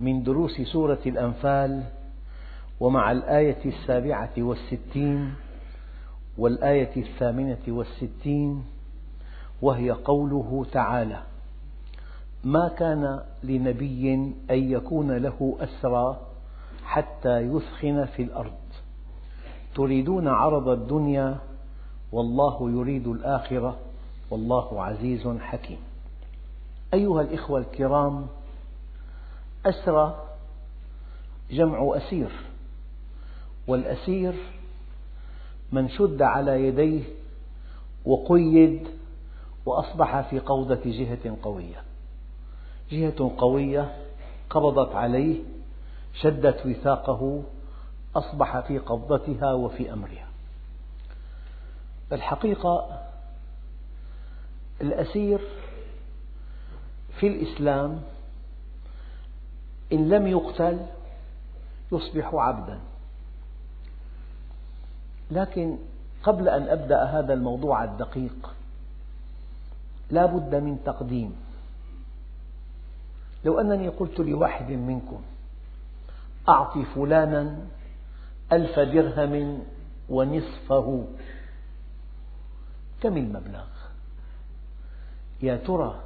من دروس سورة الأنفال ومع الآية السابعة والستين والآية الثامنة والستين وهي قوله تعالى ما كان لنبي أن يكون له أسرى حتى يثخن في الأرض. تريدون عرض الدنيا والله يريد الآخرة والله عزيز حكيم. أيها الإخوة الكرام أسرى جمع أسير والأسير من شد على يديه وقيد وأصبح في قوضة جهة قوية. جهة قوية قبضت عليه شدت وثاقه أصبح في قبضتها وفي أمرها. الحقيقة الأسير في الإسلام إن لم يقتل يصبح عبدا. لكن قبل أن أبدأ هذا الموضوع الدقيق لا بد من تقديم. لو أنني قلت لواحد منكم أعط فلانا ألف درهم ونصفه كم المبلغ؟ يا ترى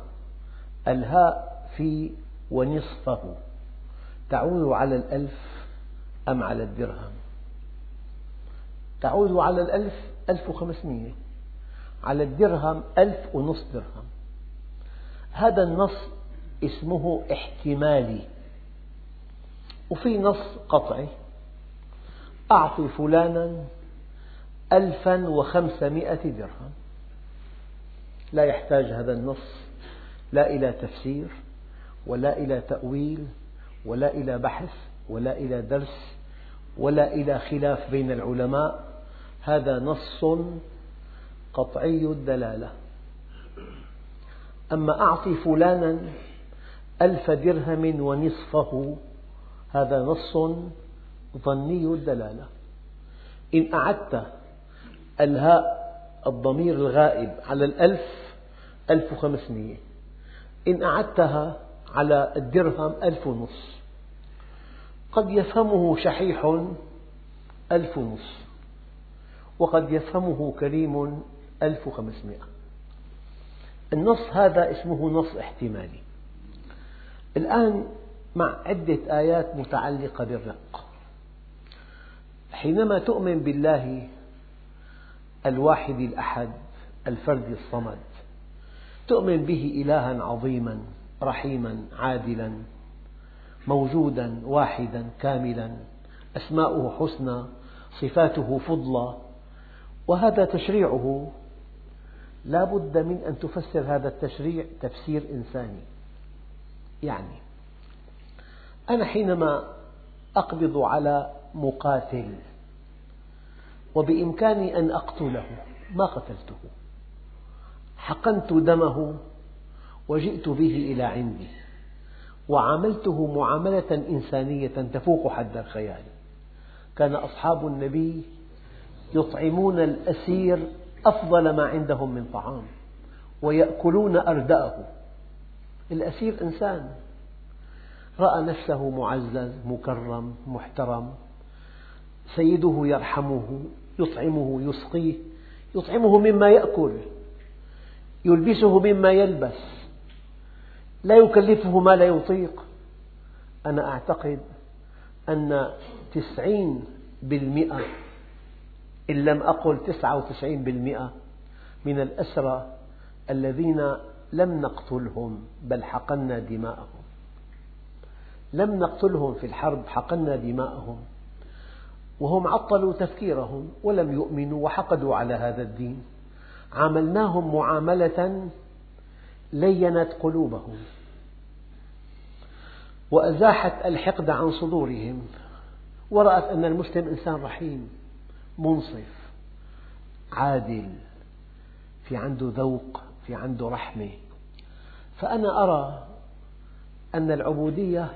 الهاء في ونصفه. تعود على الألف أم على الدرهم؟ تعود على الألف ألف وخمسمية على الدرهم ألف ونصف درهم. هذا النص اسمه احتمالي وفي نص قطعي. أعط فلانا ألفا وخمسمائة درهم. لا يحتاج هذا النص لا إلى تفسير ولا إلى تأويل ولا إلى بحث ولا إلى درس ولا إلى خلاف بين العلماء هذا نص قطعي الدلالة. أما أعطي فلانا ألف درهم ونصفه هذا نص ظني الدلالة. إن أعدت الهاء الضمير الغائب على الألف ألف وخمسمية. إن أعدتها على الدرهم ألف ونصف قد يفهمه شحيح ألف ونصف وقد يفهمه كريم ألف وخمسمائة. النص هذا اسمه نص احتمالي. الآن مع عدة آيات متعلقة بالرق. حينما تؤمن بالله الواحد الأحد الفرد الصمد تؤمن به إلها عظيما. رحيما عادلا موجودا واحدا كاملا. أسماؤه حسنى صفاته فضلى. وهذا تشريعه. لا بد من أن تفسر هذا التشريع تفسير إنساني. يعني أنا حينما أقبض على مقاتل وبإمكاني أن أقتله ما قتلته؟ حقنت دمه وجئت به إلى عندي. وعاملته معاملة إنسانية تفوق حد الخيال. كان أصحاب النبي يطعمون الأسير أفضل ما عندهم من طعام ويأكلون أردأه. الأسير إنسان. رأى نفسه معزز مكرم محترم. سيده يرحمه يطعمه يسقيه. يطعمه مما يأكل. يلبسه مما يلبس. لا يكلفه ما لا يطيق. أنا أعتقد أن تسعين بالمئة إن لم أقل تسعة وتسعين بالمئة من الأسرى الذين لم نقتلهم بل حقنا دماءهم. لم نقتلهم في الحرب حقنا دماءهم. وهم عطلوا تفكيرهم ولم يؤمنوا وحقدوا على هذا الدين. عاملناهم معاملة لينت قلوبهم وأزاحت الحقد عن صدورهم ورأت أن المسلم إنسان رحيم منصف عادل في عنده ذوق في عنده رحمة. فأنا أرى أن العبودية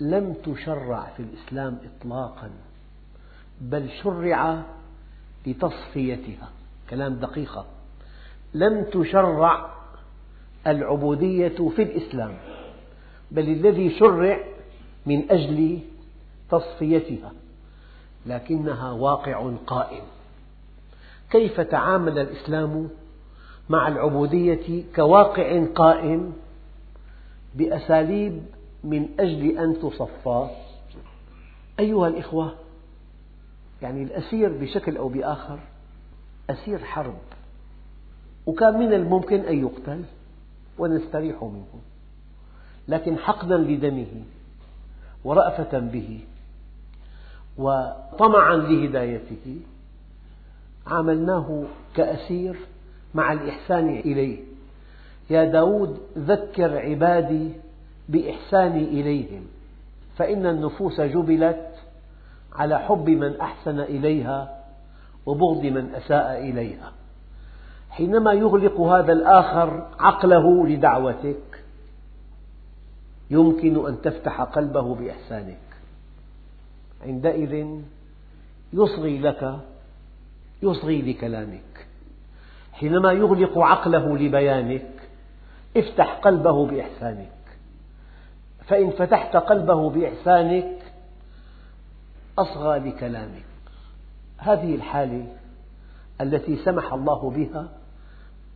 لم تشرع في الإسلام إطلاقا بل شرع لتصفيتها. كلام دقيقة لم تشرع العبودية في الإسلام بل الذي شرع من أجل تصفيتها لكنها واقع قائم. كيف تعامل الإسلام مع العبودية كواقع قائم بأساليب من أجل أن تصفى؟ أيها الإخوة يعني الأسير بشكل أو بآخر أسير حرب وكان من الممكن أن يقتل. ونستريح منه. لكن حقدا لدمه ورأفة به وطمعا لهدايته عاملناه كأسير مع الإحسان إليه. يا داود ذكر عبادي بإحساني إليهم فإن النفوس جبلت على حب من أحسن إليها وبغض من أساء إليها. حينما يغلق هذا الآخر عقله لدعوتك يمكن أن تفتح قلبه بإحسانك. عندئذ يصغي لك يصغي لكلامك. حينما يغلق عقله لبيانك افتح قلبه بإحسانك. فإن فتحت قلبه بإحسانك أصغى لكلامك. هذه الحالة التي سمح الله بها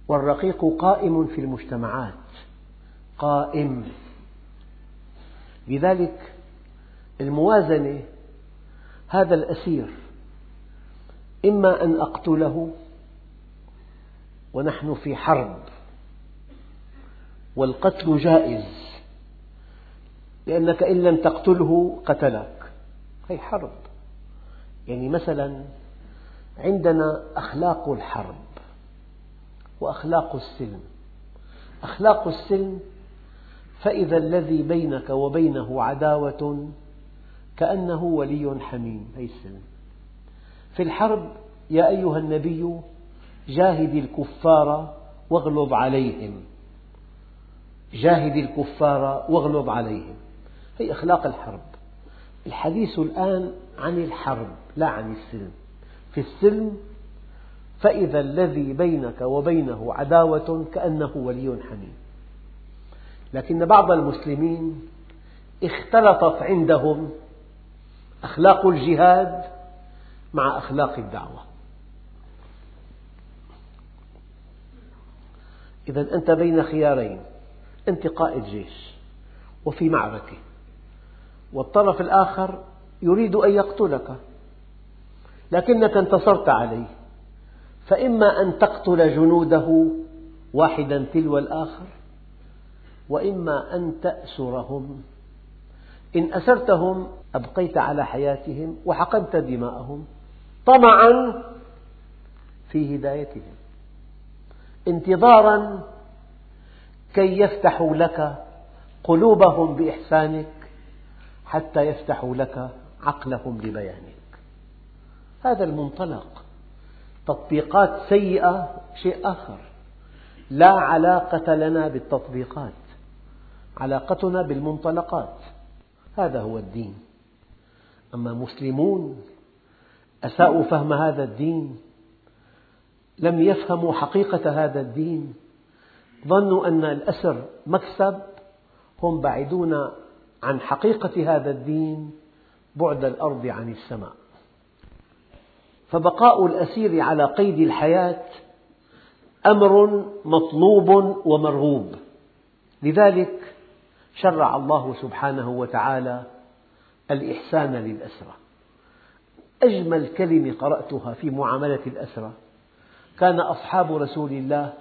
والرقيق قائم في المجتمعات. قائم. لذلك الموازنة هذا الأسير. إما أن أقتله ونحن في حرب والقتل جائز لأنك إن لم تقتله قتلك. هي حرب. يعني مثلا عندنا أخلاق الحرب. وأخلاق السلم. أخلاق السلم فإذا الذي بينك وبينه عداوة كأنه ولي حميم هي السلم في الحرب يا أيها النبي جاهد الكفار واغلظ عليهم. جاهد الكفار واغلظ عليهم. هي أخلاق الحرب. الحديث الآن عن الحرب لا عن السلم. في السلم فإذا الذي بينك وبينه عداوة كأنه ولي حميم. لكن بعض المسلمين اختلطت عندهم أخلاق الجهاد مع أخلاق الدعوة. إذا أنت بين خيارين أنت قائد جيش وفي معركة والطرف الآخر يريد أن يقتلك لكنك انتصرت عليه. فإما أن تقتل جنوده واحدا تلو الآخر وإما أن تأسرهم. إن أسرتهم أبقيت على حياتهم وحقنت دماءهم طمعا في هدايتهم. انتظارا كي يفتحوا لك قلوبهم بإحسانك حتى يفتحوا لك عقلهم لبيانك. هذا المنطلق. تطبيقات سيئة شيء آخر. لا علاقة لنا بالتطبيقات. علاقتنا بالمنطلقات. هذا هو الدين. أما مسلمون أساءوا فهم هذا الدين لم يفهموا حقيقة هذا الدين ظنوا أن الأسر مكسب هم بعيدون عن حقيقة هذا الدين بعد الأرض عن السماء. فبقاء الأسير على قيد الحياة أمر مطلوب ومرغوب. لذلك شرع الله سبحانه وتعالى الإحسان للأسرى أجمل كلمة قرأتها في معاملة الأسرى كان أصحاب رسول الله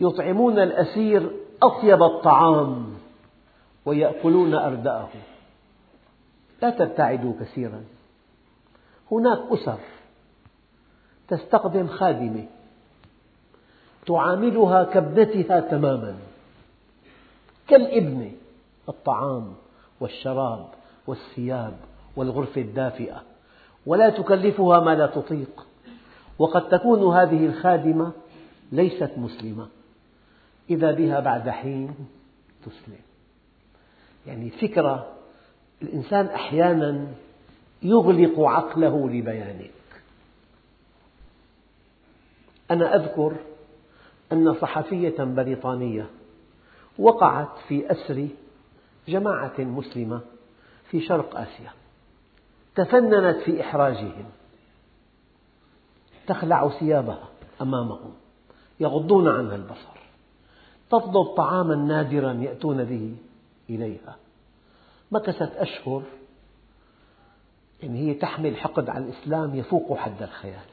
يطعمون الأسير أطيب الطعام ويأكلون أردأه. لا تبتعدوا كثيرا. هناك أسر تستخدم خادمة. تعاملها كابنتها تماما. كالابن الطعام والشراب والثياب والغرفة الدافئة. ولا تكلفها ما لا تطيق. وقد تكون هذه الخادمة ليست مسلمة. إذا بها بعد حين تسلم. يعني فكرة الإنسان أحيانا يغلق عقله لبيانك. أنا أذكر أن صحفية بريطانية وقعت في أسر جماعة مسلمة في شرق آسيا. تفننت في إحراجهم. تخلع ثيابها أمامهم. يغضون عنها البصر. تطلب طعاما نادرا يأتون به إليها. مكثت أشهر يعني هي تحمل حقد على الإسلام يفوق حد الخيال.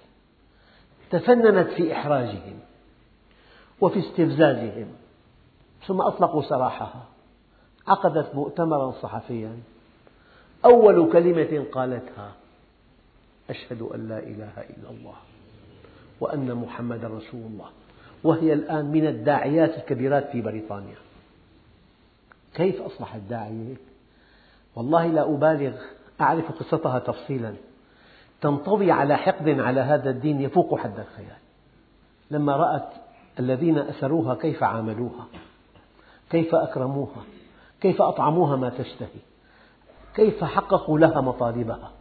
تفننت في إحراجهم وفي استفزازهم ثم أطلقوا سراحها. عقدت مؤتمرا صحفيا. أول كلمة قالتها أشهد أن لا إله إلا الله وأن محمدا رسول الله. وهي الآن من الداعيات الكبيرات في بريطانيا. كيف أصبحت داعية؟ والله لا أبالغ أعرف قصتها تفصيلا. تنطوي على حقد على هذا الدين يفوق حد الخيال. لما رأت الذين أسروها كيف عاملوها كيف أكرموها كيف أطعموها ما تشتهي كيف حققوا لها مطالبها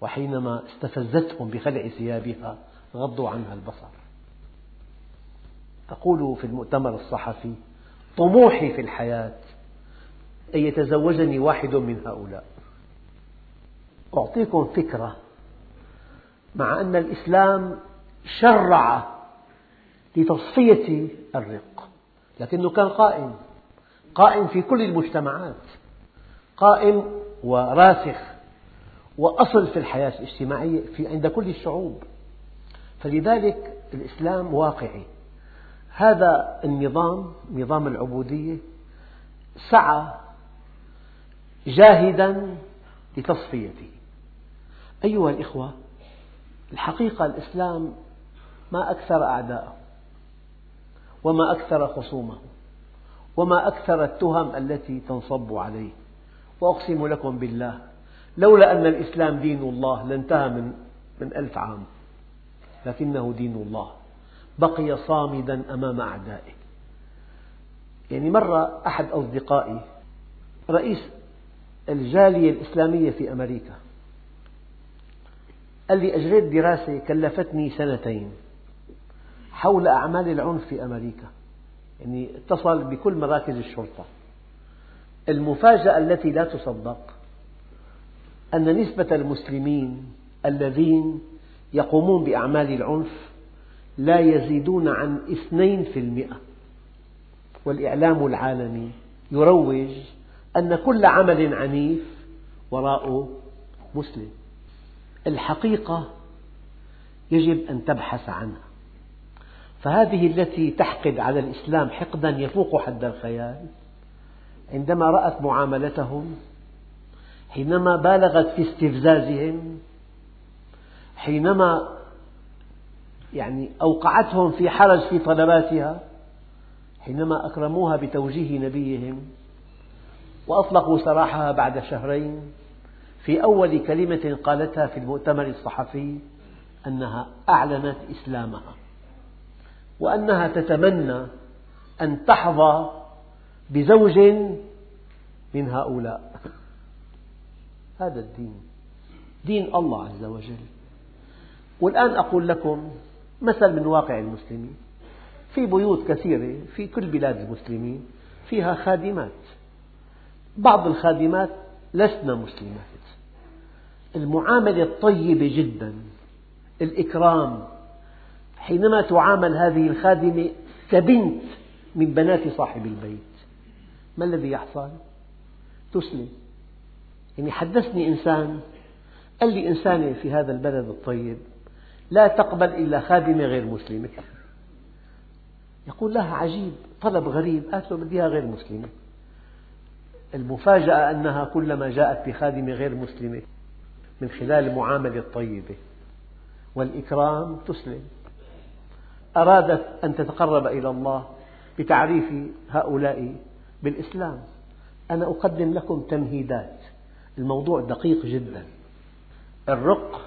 وحينما استفزتهم بخلع ثيابها غضوا عنها البصر. تقول في المؤتمر الصحفي طموحي في الحياة أن يتزوجني واحد من هؤلاء. أعطيكم فكرة. مع أن الإسلام شرع لتصفية الرق لكنه كان قائم قائم في كل المجتمعات قائم وراسخ وأصل في الحياة الاجتماعية في عند كل الشعوب. فلذلك الإسلام واقعي. هذا النظام نظام العبودية سعى جاهدا لتصفيته. أيها الإخوة الحقيقة الإسلام ما أكثر أعداءه وما أكثر خصومه وما أكثر التهم التي تنصب عليه. وأقسم لكم بالله لولا أن الإسلام دين الله لانتهى من من ألف عام لكنه دين الله. بقي صامدا أمام أعدائه. يعني مرة أحد أصدقائي رئيس الجالية الإسلامية في أمريكا قال لي أجريت دراسة كلفتني سنتين حول أعمال العنف في أمريكا. يعني اتصل بكل مراكز الشرطة. المفاجأة التي لا تصدق أن نسبة المسلمين الذين يقومون بأعمال العنف لا يزيدون عن اثنين في المئة. والإعلام العالمي يروج أن كل عمل عنيف وراءه مسلم. الحقيقة يجب أن تبحث عنها. فهذه التي تحقد على الإسلام حقدا يفوق حد الخيال. عندما رأت معاملتهم حينما بالغت في استفزازهم حينما يعني أوقعتهم في حرج في طلباتها حينما أكرموها بتوجيه نبيهم وأطلقوا سراحها بعد شهرين في أول كلمة قالتها في المؤتمر الصحفي أنها أعلنت إسلامها وأنها تتمنى أن تحظى بزوج من هؤلاء. هذا الدين دين الله عز وجل. والآن أقول لكم مثل من واقع المسلمين. في بيوت كثيرة في كل بلاد المسلمين فيها خادمات. بعض الخادمات لسن مسلمات. المعاملة الطيبة جدا الإكرام. حينما تعامل هذه الخادمة كبنت من بنات صاحب البيت ما الذي يحصل؟ تسلم. يعني حدثني إنسان قال لي إنسانة في هذا البلد الطيب لا تقبل إلا خادمة غير مسلمة. يقول لها عجيب طلب غريب قالت له بديها غير مسلمة. المفاجأة أنها كلما جاءت بخادمة غير مسلمة. من خلال المعاملة الطيبة. والإكرام تسلم. أرادت أن تتقرب إلى الله بتعريف هؤلاء بالإسلام. أنا أقدم لكم تمهيدات. الموضوع دقيق جدا. الرق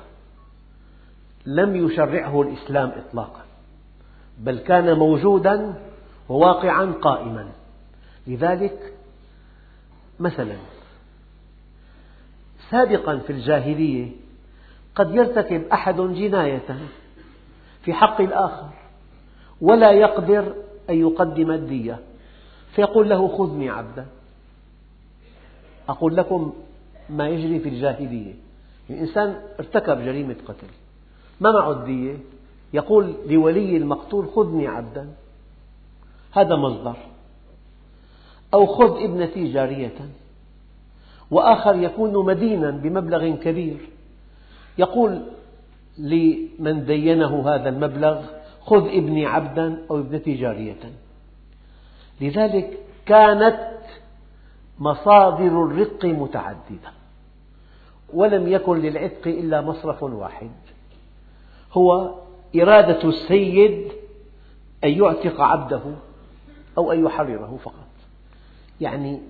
لم يشرعه الإسلام إطلاقا بل كان موجودا وواقعا قائما. لذلك مثلا سابقا في الجاهلية قد يرتكب أحد جناية في حق الآخر ولا يقدر أن يقدم الدية. فيقول له خذني عبدا. أقول لكم ما يجري في الجاهلية. الإنسان ارتكب جريمة قتل. ما معه الدية. يقول لولي المقتول خذني عبدا. هذا مصدر. أو خذ ابنتي جارية. وآخر يكون مدينا بمبلغ كبير. يقول لمن دينه هذا المبلغ خذ ابني عبدا أو ابنتي جارية. لذلك كانت مصادر الرق متعددة ولم يكن للعتق إلا مصرف واحد. هو إرادة السيد أن يعتق عبده أو أن يحرره فقط. يعني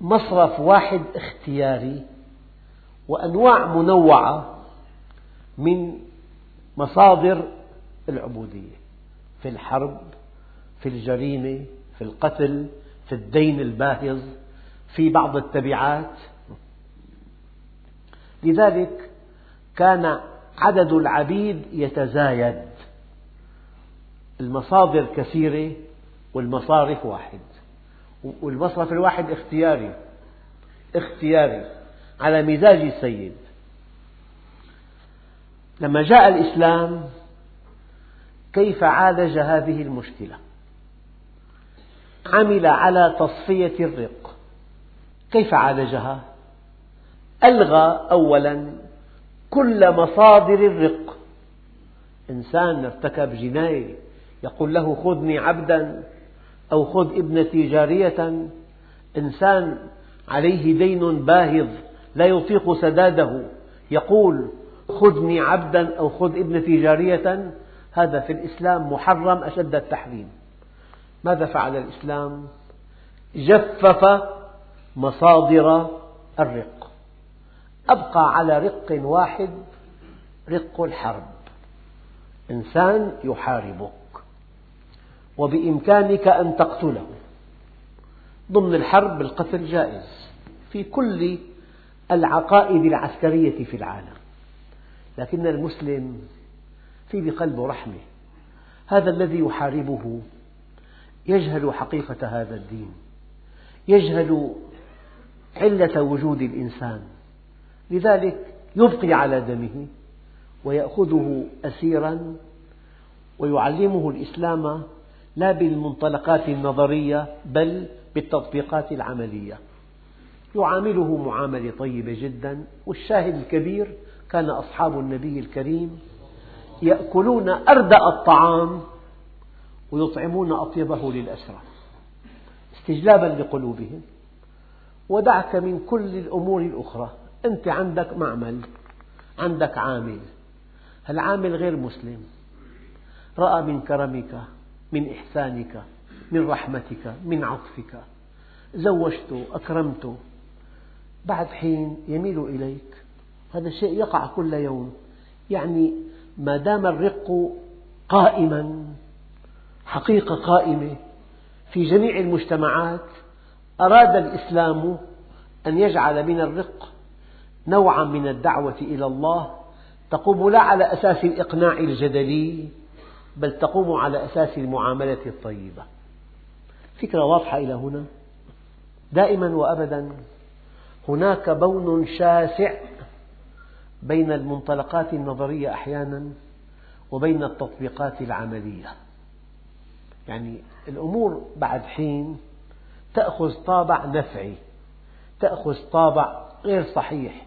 مصرف واحد اختياري وأنواع منوعة من مصادر العبودية في الحرب في الجريمة في القتل في الدين الباهظ في بعض التبعات. لذلك كان عدد العبيد يتزايد. المصادر كثيرة والمصارف واحد. والمصرف الواحد اختياري اختياري على مزاج السيد. لما جاء الإسلام كيف عالج هذه المشكلة؟ عمل على تصفية الرق. كيف عالجها؟ ألغى أولا كل مصادر الرق. إنسان ارتكب جناية يقول له خذني عبدا. أو خذ ابنتي جارية. إنسان عليه دين باهظ لا يطيق سداده. يقول خذني عبدا أو خذ ابنتي جارية. هذا في الإسلام محرم أشد التحريم. ماذا فعل الإسلام؟ جفف مصادر الرق. أبقى على رق واحد رق الحرب. إنسان يحاربك وبإمكانك أن تقتله. ضمن الحرب القتل جائز في كل العقائد العسكرية في العالم. لكن المسلم في بقلبه رحمة هذا الذي يحاربه يجهل حقيقة هذا الدين يجهل علة وجود الإنسان. لذلك يبقي على دمه ويأخذه أسيرا ويعلمه الإسلام لا بالمنطلقات النظرية بل بالتطبيقات العملية. يعامله معاملة طيبة جدا والشاهد الكبير كان أصحاب النبي الكريم يأكلون أردأ الطعام ويطعمون أطيبه للأسرى استجلابا لقلوبهم. ودعك من كل الأمور الأخرى أنت عندك معمل عندك عامل. العامل غير مسلم؟ رأى من كرمك من إحسانك من رحمتك من عطفك. زوجته أكرمته بعد حين يميل إليك. هذا الشيء يقع كل يوم. يعني ما دام الرق قائما حقيقة قائمة في جميع المجتمعات أراد الإسلام أن يجعل من الرق نوعا من الدعوة إلى الله تقوم لا على أساس الإقناع الجدلي بل تقوم على أساس المعاملة الطيبة. فكرة واضحة إلى هنا. دائما وأبدا هناك بون شاسع بين المنطلقات النظرية أحيانا وبين التطبيقات العملية. يعني الأمور بعد حين تأخذ طابع نفعي تأخذ طابع غير صحيح.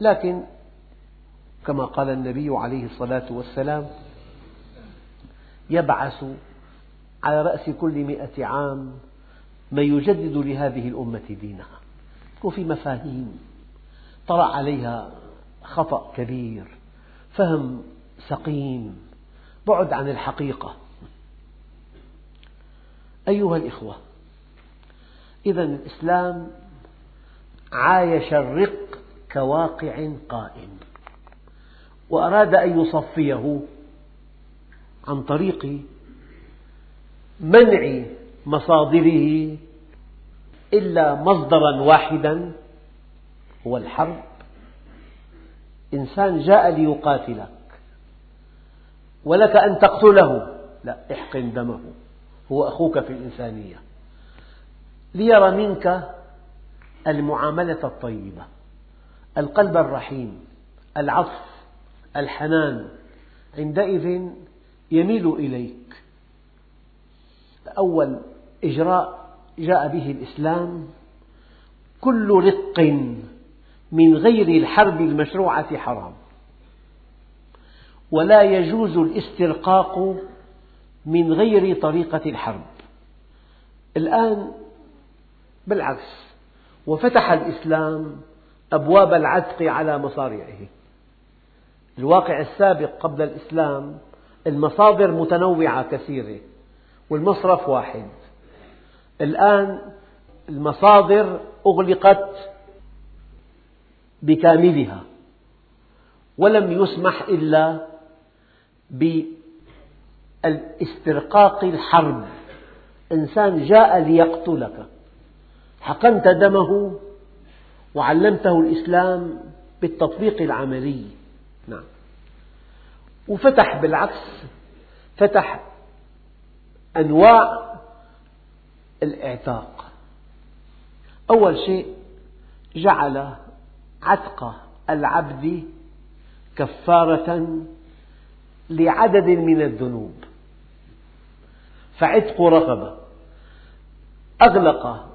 لكن كما قال النبي عليه الصلاة والسلام يبعث على رأس كل مئة عام من يجدد لهذه الأمة دينها. وفي مفاهيم طرأ عليها خطأ كبير فهم سقيم بعد عن الحقيقة. أيها الإخوة إذا الإسلام عايش الرق كواقع قائم وأراد أن يصفيه عن طريق منع مصادره إلا مصدرا واحدا هو الحرب. إنسان جاء ليقاتلك ولك أن تقتله. لا احقن دمه هو أخوك في الإنسانية ليرى منك المعاملة الطيبة القلب الرحيم العطف الحنان عندئذ يميل إليك. أول إجراء جاء به الإسلام كل رق من غير الحرب المشروعة حرام. ولا يجوز الاسترقاق من غير طريقة الحرب. الآن بالعكس وفتح الإسلام أبواب العتق على مصارعه. الواقع السابق قبل الإسلام المصادر متنوعة كثيرة والمصرف واحد. الآن المصادر أغلقت بكاملها ولم يسمح إلا بالاسترقاق الحرب. إنسان جاء ليقتلك. حقنت دمه وعلمته الإسلام بالتطبيق العملي. نعم. وفتح بالعكس فتح أنواع الإعتاق. أول شيء جعل عتق العبد كفارة لعدد من الذنوب. فعتق رقبة أغلق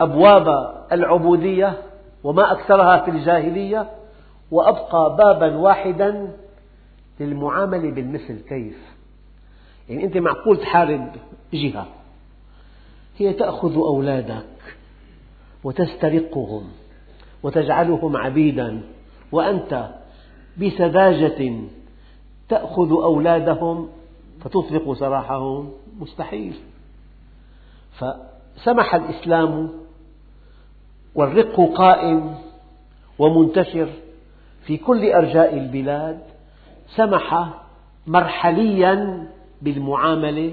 أبواب العبودية وما أكثرها في الجاهلية وأبقى بابا واحدا للمعاملة بالمثل كيف؟ يعني أنت معقول تحارب جهة هي تأخذ أولادك وتسترقهم وتجعلهم عبيدا وأنت بسذاجة تأخذ أولادهم فتطلق سراحهم مستحيل. فسمح الإسلام والرق قائم ومنتشر في كل أرجاء البلاد سمح مرحليا بالمعاملة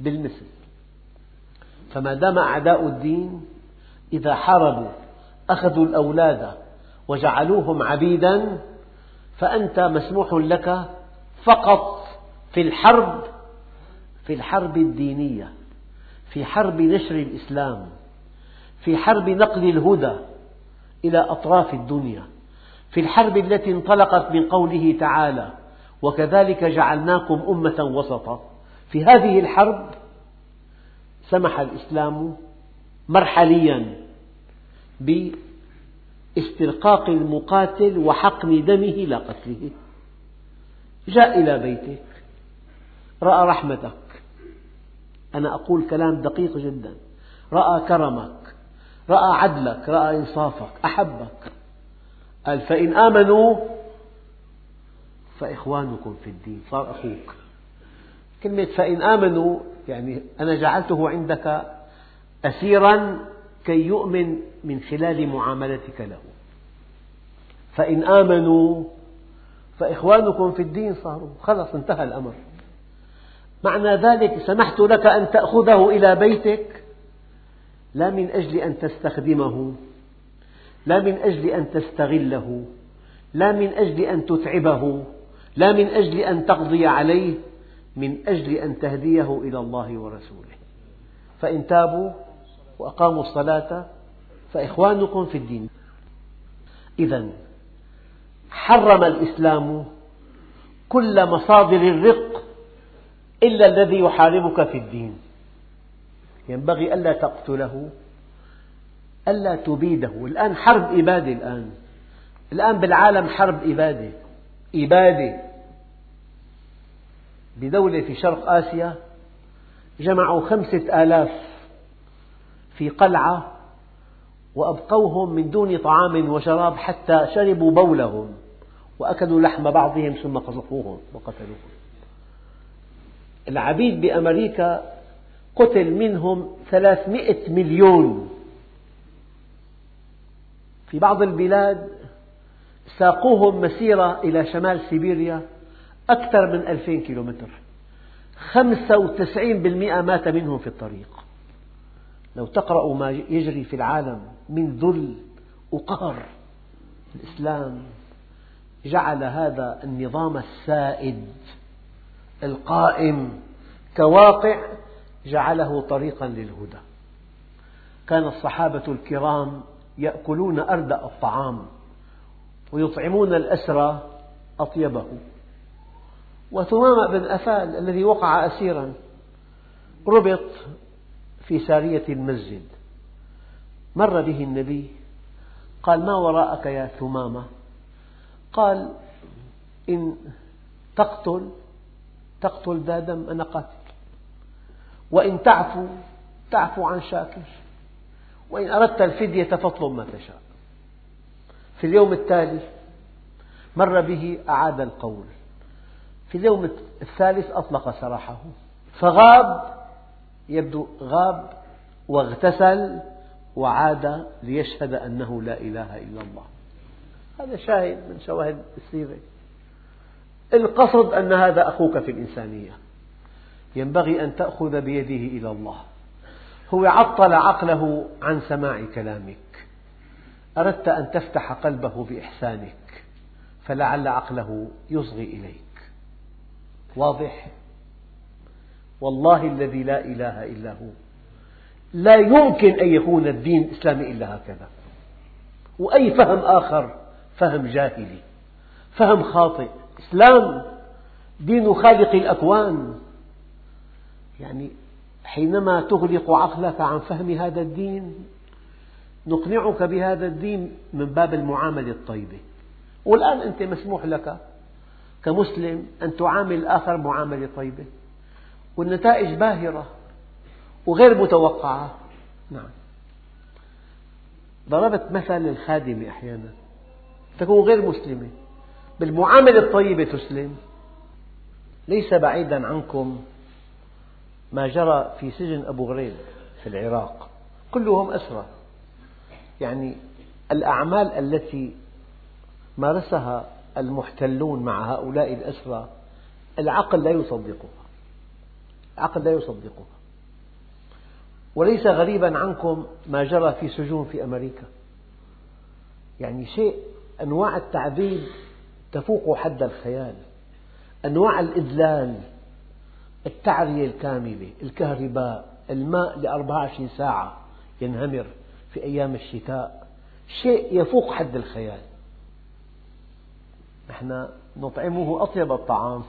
بالمثل. فما دام أعداء الدين إذا حاربوا أخذوا الأولاد وجعلوهم عبيدا فأنت مسموح لك فقط في الحرب في الحرب الدينية في حرب نشر الإسلام في حرب نقل الهدى إلى أطراف الدنيا. في الحرب التي انطلقت من قوله تعالى وكذلك جعلناكم أمة وسطا في هذه الحرب سمح الإسلام مرحليا باسترقاق المقاتل وحقن دمه لا قتله. جاء إلى بيتك رأى رحمتك. أنا أقول كلام دقيق جدا. رأى كرمك رأى عدلك رأى إنصافك أحبك. قال فإن آمنوا فإخوانكم في الدين. صار أخوك. كلمة فإن آمنوا يعني أنا جعلته عندك أسيرا كي يؤمن من خلال معاملتك له. فإن آمنوا فإخوانكم في الدين صاروا. خلص انتهى الأمر. معنى ذلك سمحت لك أن تأخذه إلى بيتك لا من أجل أن تستخدمه. لا من أجل أن تستغله لا من أجل أن تتعبه لا من أجل أن تقضي عليه من أجل أن تهديه إلى الله ورسوله. فإن تابوا وأقاموا الصلاة فإخوانكم في الدين. إذا حرم الإسلام كل مصادر الرق إلا الذي يحاربك في الدين. ينبغي ألا تقتله ألا تبيده. الآن حرب إبادة الآن. الآن بالعالم حرب إبادة. إبادة. بدولة في شرق آسيا جمعوا خمسة آلاف في قلعة وأبقوهم من دون طعام وشراب حتى شربوا بولهم وأكلوا لحم بعضهم ثم قذفوهم وقتلوهم. العبيد بأمريكا قتل منهم ثلاثمئة مليون في بعض البلاد ساقوهم مسيرة إلى شمال سيبيريا أكثر من ألفين كيلومتر. خمسة وتسعين بالمئة مات منهم في الطريق. لو تقرأوا ما يجري في العالم من ذل وقهر الإسلام جعل هذا النظام السائد القائم كواقع جعله طريقا للهدى. كان الصحابة الكرام يأكلون أردأ الطعام ويطعمون الأسرى أطيبه. وثمامة بن أثال الذي وقع أسيرا ربط في سارية المسجد. مر به النبي قال ما وراءك يا ثمامة؟ قال إن تقتل تقتل ذا دم أنا قاتل. وإن تعفو تعفو عن شاكر. وإن أردت الفدية فاطلب ما تشاء. في اليوم التالي مر به أعاد القول. في اليوم الثالث أطلق سراحه. فغاب يبدو غاب واغتسل وعاد ليشهد أنه لا إله إلا الله. هذا شاهد من شواهد السيرة. القصد أن هذا أخوك في الإنسانية. ينبغي أن تأخذ بيده إلى الله. هو عطل عقله عن سماع كلامك. أردت أن تفتح قلبه بإحسانك فلعل عقله يصغي إليك. واضح؟ والله الذي لا إله إلا هو. لا يمكن أن يكون الدين الإسلامي إلا هكذا. وأي فهم آخر؟ فهم جاهلي. فهم خاطئ. الإسلام دين خالق الأكوان. يعني حينما تغلق عقلك عن فهم هذا الدين نقنعك بهذا الدين من باب المعاملة الطيبة. والآن أنت مسموح لك كمسلم أن تعامل الآخر معاملة طيبة. والنتائج باهرة وغير متوقعة. نعم. ضربت مثل للخادمة أحيانا. تكون غير مسلمة. بالمعاملة الطيبة تسلم. ليس بعيدا عنكم. ما جرى في سجن أبو غريب في العراق. كلهم أسرى. يعني الأعمال التي مارسها المحتلون مع هؤلاء الأسرى العقل لا يصدقها. العقل لا يصدقها. وليس غريبا عنكم ما جرى في سجون في أمريكا. يعني شيء أنواع التعذيب تفوق حد الخيال. أنواع الإذلال التعرية الكاملة الكهرباء الماء ل 24 ساعة ينهمر في أيام الشتاء. شيء يفوق حد الخيال. نحن نطعمه أطيب الطعام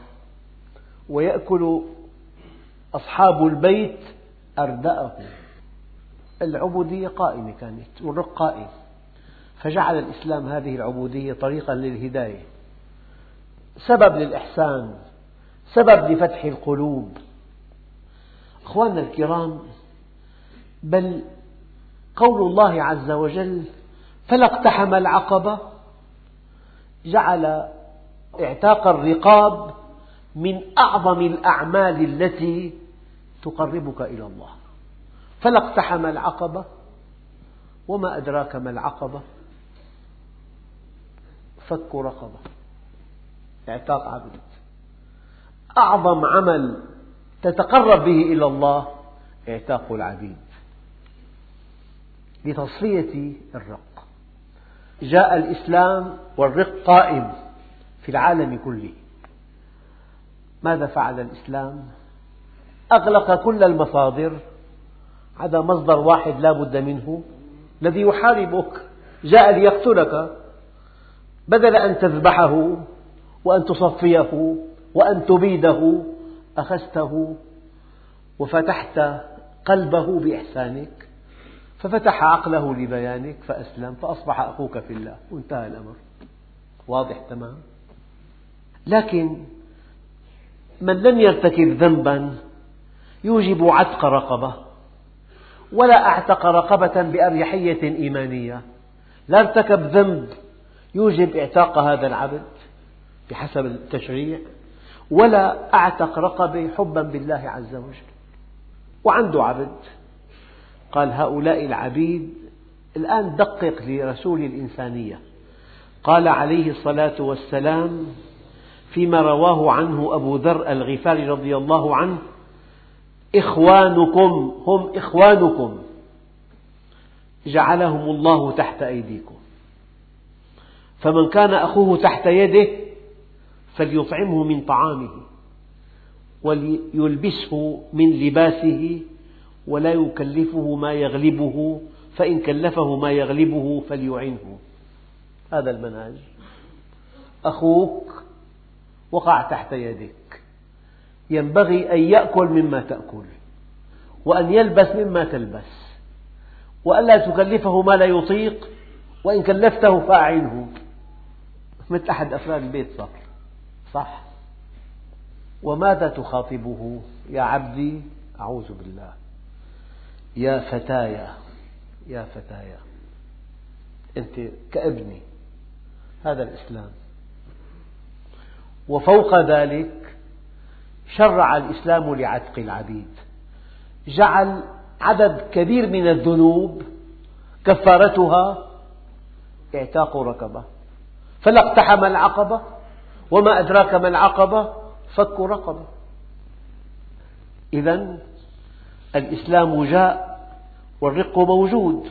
ويأكل أصحاب البيت أردأه العبودية قائمة كانت والرق قائم. فجعل الإسلام هذه العبودية طريقا للهداية. سبب للإحسان سبب لفتح القلوب. أخواننا الكرام بل قول الله عز وجل فلا اقتحم العقبة جعل اعتاق الرقاب من أعظم الأعمال التي تقربك إلى الله. فلا اقتحم العقبة وما أدراك ما العقبة فك رقبة اعتاق عبد أعظم عمل تتقرب به إلى الله إعتاق العبيد. لتصفية الرق. جاء الإسلام والرق قائم في العالم كله. ماذا فعل الإسلام؟ أغلق كل المصادر عدا مصدر واحد لا بد منه الذي يحاربك. جاء ليقتلك. بدل أن تذبحه وأن تصفيه وأن تبيده أخذته وفتحت قلبه بإحسانك ففتح عقله لبيانك فأسلم فأصبح أخوك في الله. وانتهى الأمر. واضح تمام؟ لكن من لم يرتكب ذنبا يوجب عتق رقبة ولا أعتق رقبة بأريحية إيمانية. لا ارتكب ذنب يوجب إعتاق هذا العبد بحسب التشريع. ولا أعتق رقبة حبا بالله عز وجل. وعنده عبد. قال هؤلاء العبيد الآن دقق لرسول الإنسانية. قال عليه الصلاة والسلام فيما رواه عنه أبو ذر الغفاري رضي الله عنه إخوانكم هم إخوانكم. جعلهم الله تحت أيديكم. فمن كان أخوه تحت يده فليطعمه من طعامه وليلبسه من لباسه ولا يكلفه ما يغلبه فإن كلفه ما يغلبه فليعنه. هذا المنهج. أخوك وقع تحت يدك. ينبغي أن يأكل مما تأكل وأن يلبس مما تلبس وألا تكلفه ما لا يطيق وإن كلفته فأعنه. مثل أحد أفراد البيت صار. صح. وماذا تخاطبه؟ يا عبدي أعوذ بالله. يا فتايا يا فتايا. أنت كابني. هذا الإسلام. وفوق ذلك شرع الإسلام لعتق العبيد. جعل عدد كبير من الذنوب كفارتها إعتاق رقبة فلا اقتحم العقبة. وما أدراك ما العقبة؟ فك رقبة. إذا الإسلام جاء والرق موجود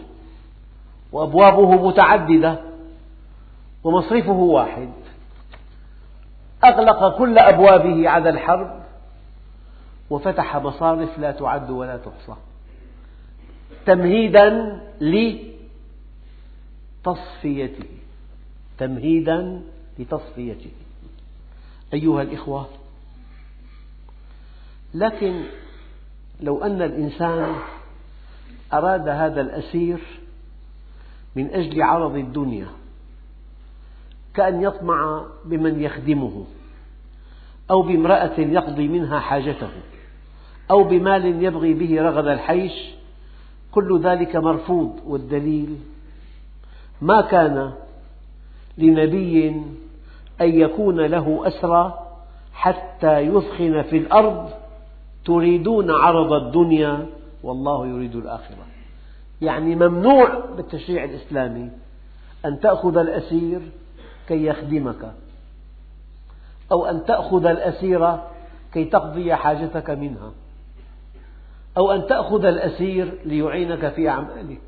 وأبوابه متعددة ومصرفه واحد. أغلق كل أبوابه على الحرب وفتح مصارف لا تعد ولا تحصى. تمهيدا لتصفيته. تمهيدا لتصفيته. أيها الإخوة. لكن لو أن الإنسان أراد هذا الأسير من أجل عرض الدنيا كأن يطمع بمن يخدمه أو بامرأة يقضي منها حاجته أو بمال يبغي به رغد الحيش كل ذلك مرفوض. والدليل ما كان لنبي أن يكون له أسرى حتى يثخن في الأرض تريدون عرض الدنيا والله يريد الآخرة. يعني ممنوع بالتشريع الإسلامي أن تأخذ الأسير كي يخدمك أو أن تأخذ الأسير كي تقضي حاجتك منها أو أن تأخذ الأسير ليعينك في أعمالك.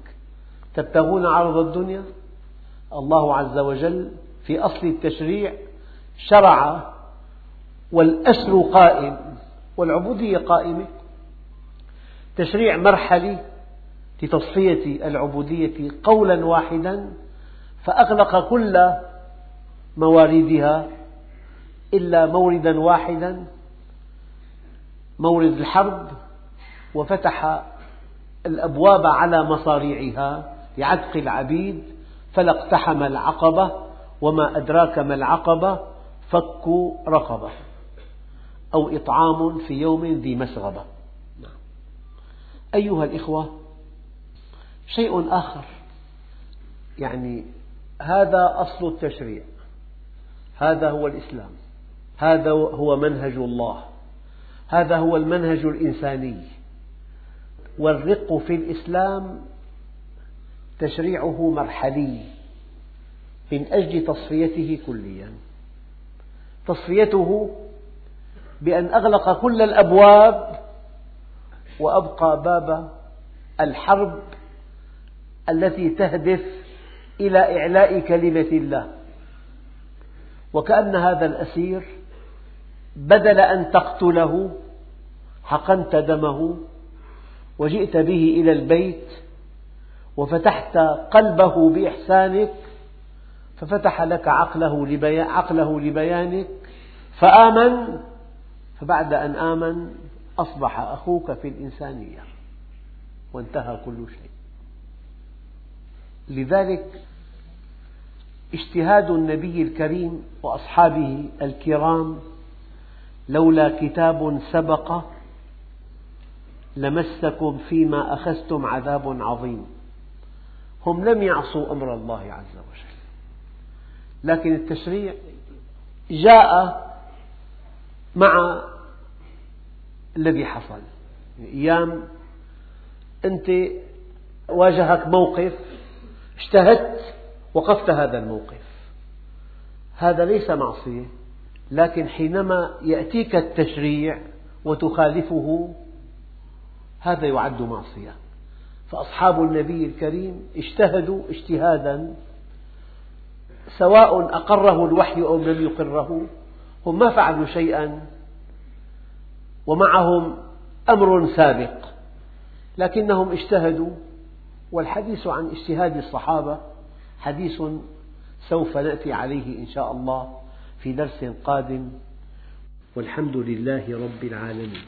تبتغون عرض الدنيا؟ الله عز وجل في أصل التشريع شرع والأسر قائم والعبودية قائمة. تشريع مرحلي لتصفية العبودية قولا واحدا فأغلق كل مواردها إلا موردا واحدا مورد الحرب وفتح الأبواب على مصاريعها لعتق العبيد فلا اقتحم العقبة وما أدراك ما العقبة فك رقبة. أو إطعام في يوم ذي مسغبة. أيها الإخوة شيء آخر. يعني هذا أصل التشريع. هذا هو الإسلام. هذا هو منهج الله. هذا هو المنهج الإنساني. والرق في الإسلام تشريعه مرحلي. من أجل تصفيته كليا. تصفيته بأن أغلق كل الأبواب وأبقى باب الحرب التي تهدف إلى إعلاء كلمة الله. وكأن هذا الأسير بدل أن تقتله حقنت دمه وجئت به إلى البيت وفتحت قلبه بإحسانك ففتح لك عقله, عقله لبيانك فآمن فبعد أن آمن أصبح أخوك في الإنسانية وانتهى كل شيء. لذلك اجتهاد النبي الكريم وأصحابه الكرام لولا كتاب سبق لمسكم فيما أخذتم عذاب عظيم. هم لم يعصوا أمر الله عز وجل. لكن التشريع جاء مع الذي حصل. أيام أنت واجهك موقف اجتهدت وقفت هذا الموقف. هذا ليس معصية لكن حينما يأتيك التشريع وتخالفه هذا يعد معصية. فأصحاب النبي الكريم اجتهدوا اجتهادا سواء أقره الوحي أو لم يقره هم ما فعلوا شيئا ومعهم أمر سابق لكنهم اجتهدوا والحديث عن اجتهاد الصحابة حديث سوف نأتي عليه إن شاء الله في درس قادم والحمد لله رب العالمين.